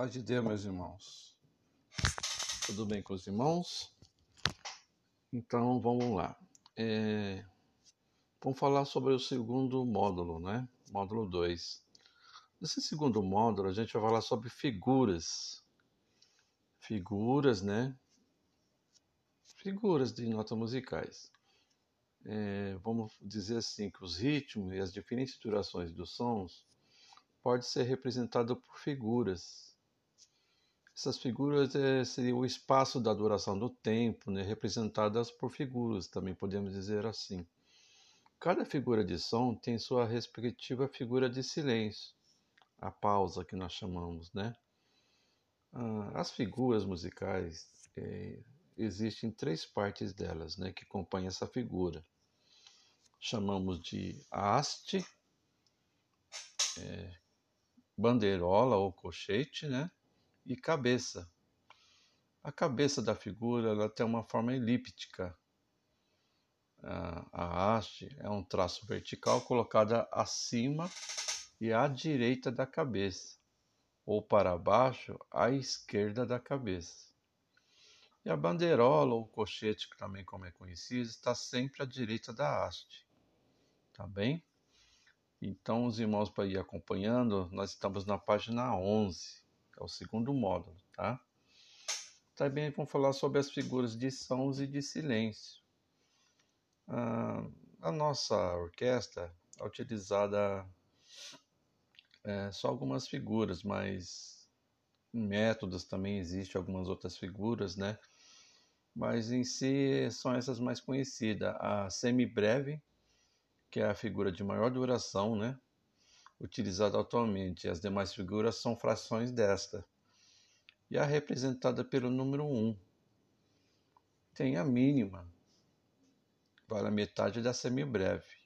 Paz de Deus, meus irmãos. Tudo bem com os irmãos? Então vamos lá. É... Vamos falar sobre o segundo módulo, né? Módulo 2. Nesse segundo módulo, a gente vai falar sobre figuras. Figuras, né? Figuras de notas musicais. É... Vamos dizer assim que os ritmos e as diferentes durações dos sons pode ser representado por figuras essas figuras é, seriam o espaço da duração do tempo, né, representadas por figuras, também podemos dizer assim. Cada figura de som tem sua respectiva figura de silêncio, a pausa que nós chamamos, né? Ah, as figuras musicais é, existem três partes delas, né, que compõem essa figura. Chamamos de haste, é, bandeirola ou cochete, né? E cabeça. A cabeça da figura ela tem uma forma elíptica. A haste é um traço vertical colocada acima e à direita da cabeça, ou para baixo à esquerda da cabeça. E a bandeirola ou cochete, também como é conhecido, está sempre à direita da haste. Tá bem? Então, os irmãos para ir acompanhando, nós estamos na página 11 é o segundo módulo, tá? Também vamos falar sobre as figuras de sons e de silêncio. Ah, a nossa orquestra é utilizada é, só algumas figuras, mas em métodos também existem algumas outras figuras, né? Mas em si são essas mais conhecidas. A semibreve, que é a figura de maior duração, né? Utilizada atualmente. As demais figuras são frações desta. E a representada pelo número 1 tem a mínima, vale a metade da semibreve.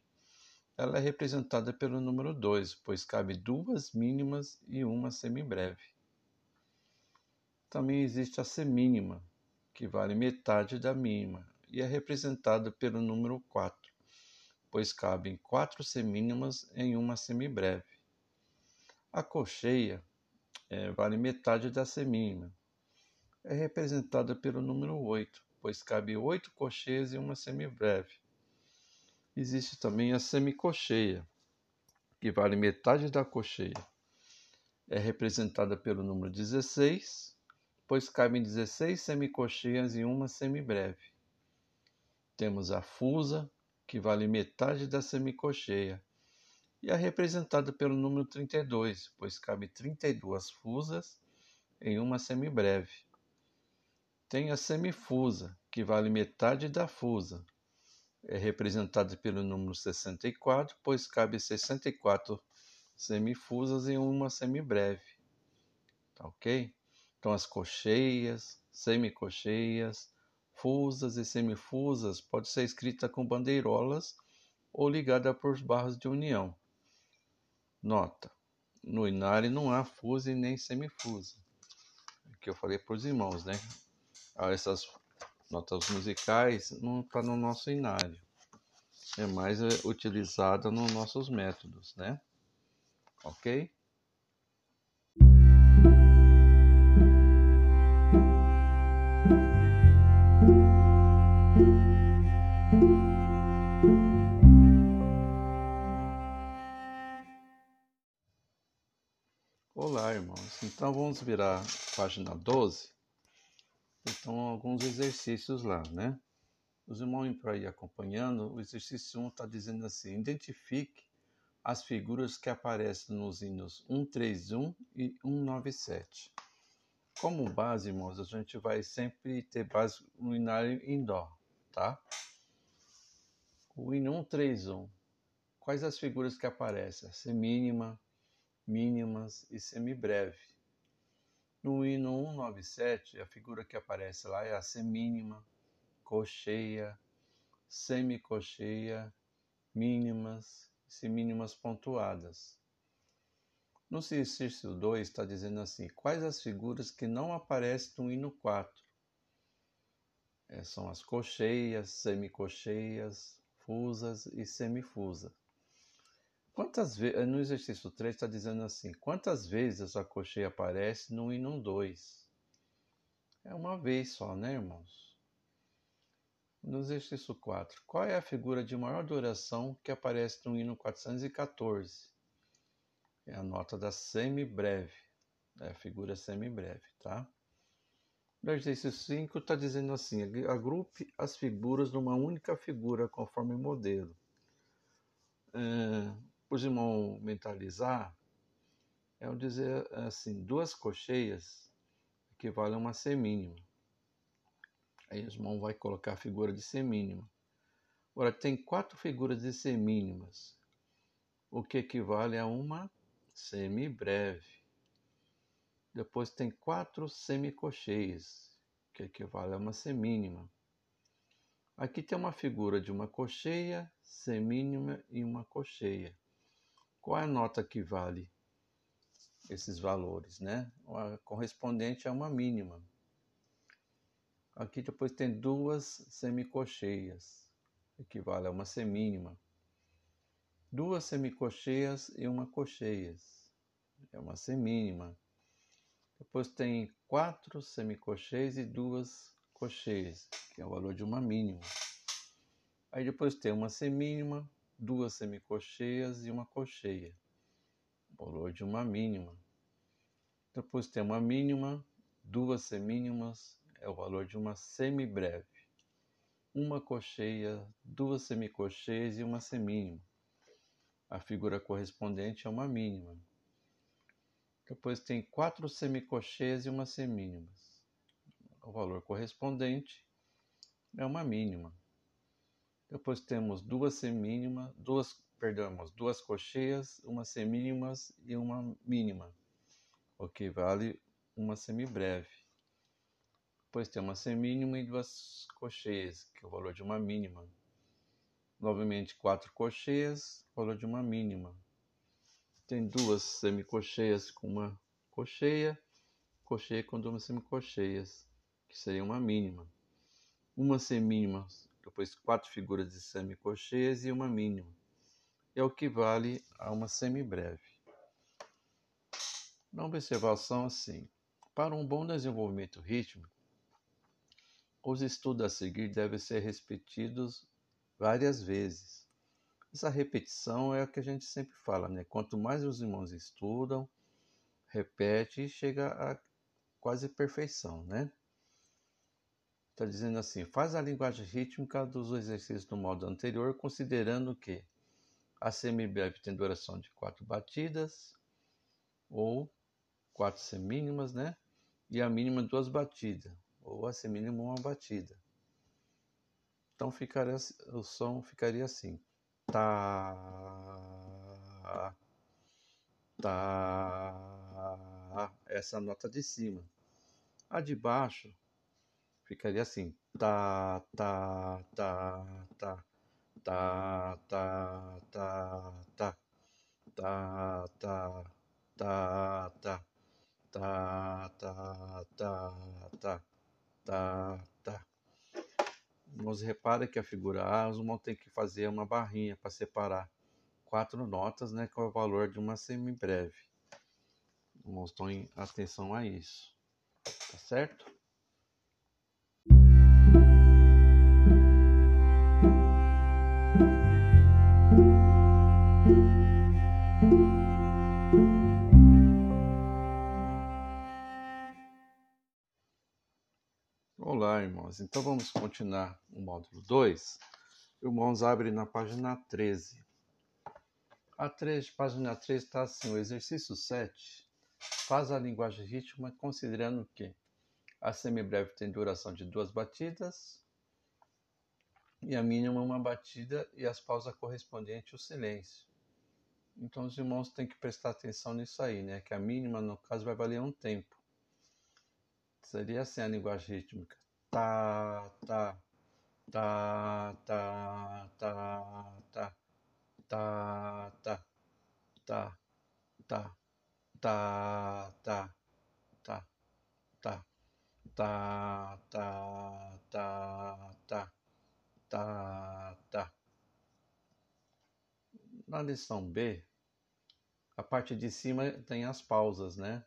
Ela é representada pelo número 2, pois cabe duas mínimas e uma semibreve. Também existe a semínima, que vale metade da mínima, e é representada pelo número 4 pois cabem quatro semínimas em uma semibreve. A cocheia é, vale metade da semínima. É representada pelo número 8, pois cabe oito cocheias em uma semibreve. Existe também a semicocheia, que vale metade da cocheia. É representada pelo número 16, pois cabem 16 semicocheias em uma semibreve. Temos a fusa, que vale metade da semicocheia, e é representada pelo número 32, pois cabe 32 fusas em uma semibreve. Tem a semifusa, que vale metade da fusa. É representada pelo número 64, pois cabe 64 semifusas em uma semibreve. Tá ok? Então, as cocheias, semicocheias, fusas e semifusas pode ser escrita com bandeirolas ou ligada por barras de união. Nota: no Inari não há fusa e nem semifusa. Que eu falei para os irmãos, né? Ah, essas notas musicais não está no nosso Inari. É mais é, utilizada nos nossos métodos, né? Ok? Irmãos. Então vamos virar página 12. Então, alguns exercícios lá, né? Os irmãos para ir acompanhando, o exercício 1 está dizendo assim: identifique as figuras que aparecem nos hinos 131 e 197. Como base, irmãos, a gente vai sempre ter base no inário em Dó, tá? O hino 131. Quais as figuras que aparecem? Semínima, mínimas e semibreve. No hino 197, a figura que aparece lá é a semínima, cocheia, semicocheia, mínimas e semínimas pontuadas. No exercício 2 está dizendo assim: quais as figuras que não aparecem no hino 4? É, são as cocheias, semicocheias, fusas e semifusa. Quantas vezes, no exercício 3 está dizendo assim, quantas vezes a cocheia aparece no hino 2? É uma vez só, né, irmãos? No exercício 4, qual é a figura de maior duração que aparece no hino 414? É a nota da semibreve, é a figura semibreve, tá? No exercício 5 está dizendo assim, agrupe as figuras numa única figura conforme modelo. É, os irmãos mentalizar, é dizer assim, duas cocheias equivalem a uma semínima. Aí os irmãos vai colocar a figura de semínima. Agora, tem quatro figuras de semínimas, o que equivale a uma semibreve. Depois tem quatro semicocheias, que equivale a uma semínima. Aqui tem uma figura de uma cocheia, semínima e uma cocheia. Qual é a nota que vale esses valores, né? A correspondente a uma mínima. Aqui depois tem duas semicocheias, equivale a uma semínima. Duas semicocheias e uma cocheias, é uma semínima. Depois tem quatro semicocheias e duas cocheias, que é o valor de uma mínima. Aí depois tem uma semínima, duas semicocheias e uma cocheia, valor de uma mínima. Depois tem uma mínima, duas semínimas, é o valor de uma semibreve. Uma cocheia, duas semicocheias e uma semínima. A figura correspondente é uma mínima. Depois tem quatro semicocheias e uma semínima. O valor correspondente é uma mínima. Depois temos duas semínimas, duas, perdão, duas cocheias, uma semínimas e uma mínima, o que vale uma semibreve. Depois tem uma semínima e duas cocheias, que é o valor de uma mínima. Novamente, quatro cocheias, valor de uma mínima. Tem duas semicocheias com uma cocheia, cocheia com duas semicocheias, que seria uma mínima. Uma semínima depois quatro figuras de semicocheias e uma mínima. É o que vale a uma semibreve. Na observação assim, para um bom desenvolvimento rítmico, os estudos a seguir devem ser repetidos várias vezes. Essa repetição é o que a gente sempre fala, né? Quanto mais os irmãos estudam, repete, chega a quase perfeição, né? Está dizendo assim: faz a linguagem rítmica dos exercícios do modo anterior, considerando que a semibreve tem duração de quatro batidas, ou quatro semínimas, né? E a mínima duas batidas, ou a semínima uma batida. Então ficaria, o som ficaria assim: tá, tá, essa nota de cima. A de baixo Ficaria assim. Tá, tá, tá, tá. Tá, tá, tá, tá. Tá, tá, tá, tá. Tá, tá, tá, tá. Tá, tá. Mas repara que a figura A, os mãos tem que fazer uma barrinha para separar quatro notas, né, que é o valor de uma semibreve. Mostre atenção a isso. Tá certo? Olá, irmãos. Então vamos continuar o módulo 2. Irmãos, abre na página 13. A 3, página 3 está assim: o exercício 7 faz a linguagem rítmica considerando que a semibreve tem duração de duas batidas e a mínima uma batida e as pausas correspondentes o silêncio. Então os irmãos têm que prestar atenção nisso aí, né? Que a mínima, no caso, vai valer um tempo. Seria assim a linguagem rítmica tá, tá, tá, tá, tá, tá, tá, tá, tá, tá, tá, tá, tá, tá, tá, tá, tá, tá, tá, tá. Na lição B, a parte de cima tem as pausas, né?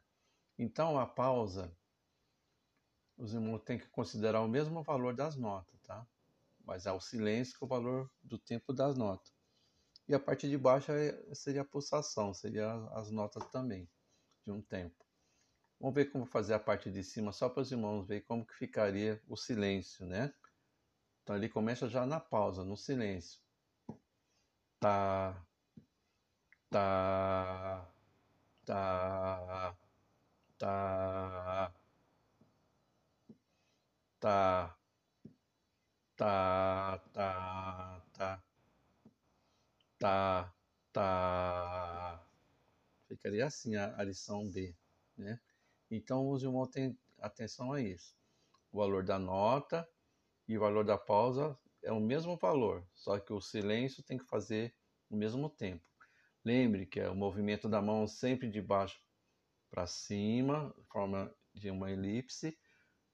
Então a pausa, os irmãos têm que considerar o mesmo valor das notas, tá? Mas é o silêncio que é o valor do tempo das notas. E a parte de baixo é, seria a pulsação, seria as notas também, de um tempo. Vamos ver como fazer a parte de cima, só para os irmãos verem como que ficaria o silêncio, né? Então ele começa já na pausa, no silêncio. Tá, tá, tá, tá, tá, tá, tá, tá, tá, tá. Ficaria assim a, a lição B, né? Então irmãos têm atenção a isso. O valor da nota e o valor da pausa é o mesmo valor, só que o silêncio tem que fazer o mesmo tempo. Lembre que é o movimento da mão sempre de baixo para cima, forma de uma elipse.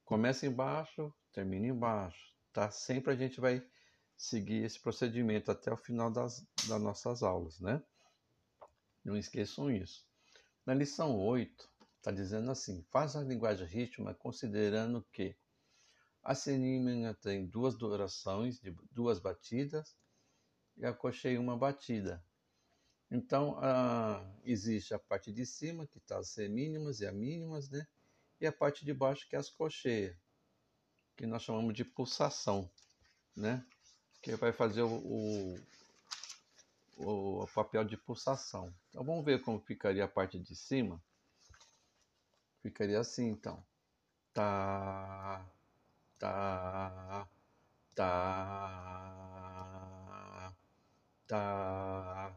Começa embaixo, termina embaixo. Tá? Sempre a gente vai seguir esse procedimento até o final das, das nossas aulas, né? Não esqueçam isso. Na lição 8, está dizendo assim: faz a linguagem rítmica considerando que a semínima tem duas durações de duas batidas e a cocheia uma batida. Então, a, existe a parte de cima, que está as semínimas e as mínimas, né? E a parte de baixo, que é as cocheias, que nós chamamos de pulsação, né? Que vai fazer o, o, o, papel de pulsação. Então, vamos ver como ficaria a parte de cima. Ficaria assim, então. Tá, tá, tá, tá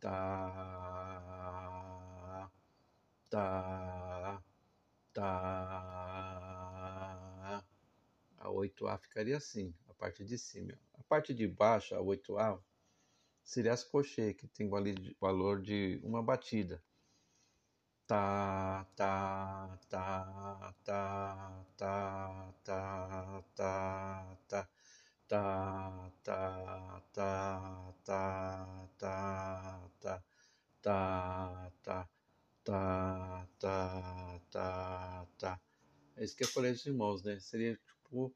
tá, tá, tá. A 8A ficaria assim, a parte de cima. A parte de baixo, a 8A, seria as cocheias, que tem valor de uma batida. Tá, tá, tá, tá, tá, tá, tá, tá tá, tá, tá, tá, tá, tá, tá, tá, tá, tá, tá. É isso que eu falei dos irmãos, né? Seria tipo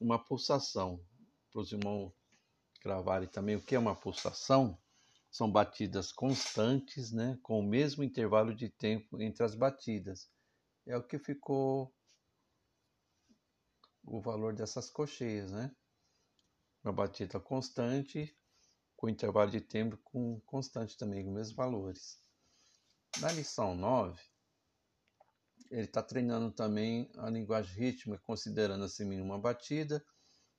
uma pulsação. Para os irmãos gravarem também o que é uma pulsação. São batidas constantes, né? Com o mesmo intervalo de tempo entre as batidas. É o que ficou o valor dessas cocheias, né? uma batida constante, com intervalo de tempo com constante também, com mesmos valores. Na lição 9, ele está treinando também a linguagem rítmica, considerando assim uma batida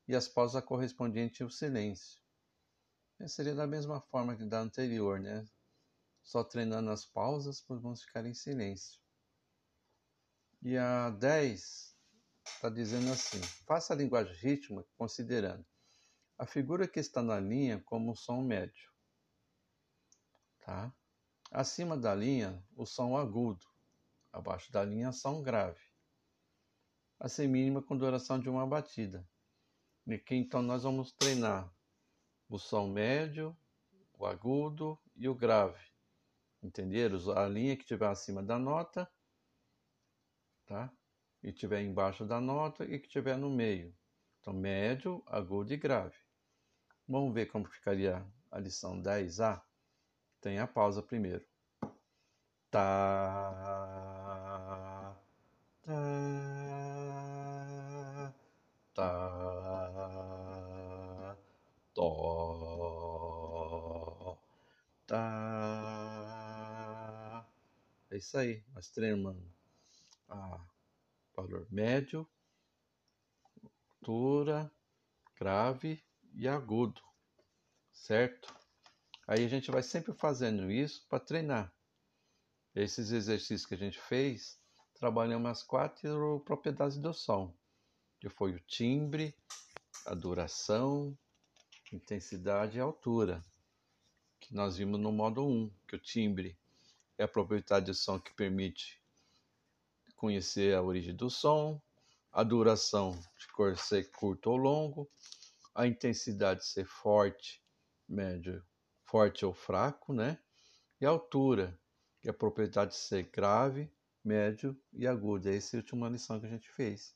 e as pausas correspondentes ao silêncio. Esse seria da mesma forma que da anterior, né? Só treinando as pausas, vamos ficar em silêncio. E a 10 está dizendo assim: faça a linguagem rítmica considerando a figura que está na linha como som médio. Tá? Acima da linha, o som agudo. Abaixo da linha, som grave. A semínima com duração de uma batida. E que então nós vamos treinar o som médio, o agudo e o grave. Entenderam? A linha que estiver acima da nota, tá? E estiver embaixo da nota e que estiver no meio. Então, médio, agudo e grave. Vamos ver como ficaria a lição 10A? Tem a pausa primeiro. Tá, tá, tá, tó, tá. É isso aí, nós treinamos a valor médio, altura, grave e agudo, certo? Aí a gente vai sempre fazendo isso para treinar. Esses exercícios que a gente fez, trabalhamos as quatro propriedades do som, que foi o timbre, a duração, intensidade e altura, que nós vimos no modo 1, que o timbre é a propriedade do som que permite conhecer a origem do som, a duração de cor ser curto ou longo, a intensidade ser forte, médio, forte ou fraco, né? E a altura, que é a propriedade de ser grave, médio e agudo. Essa é a última lição que a gente fez.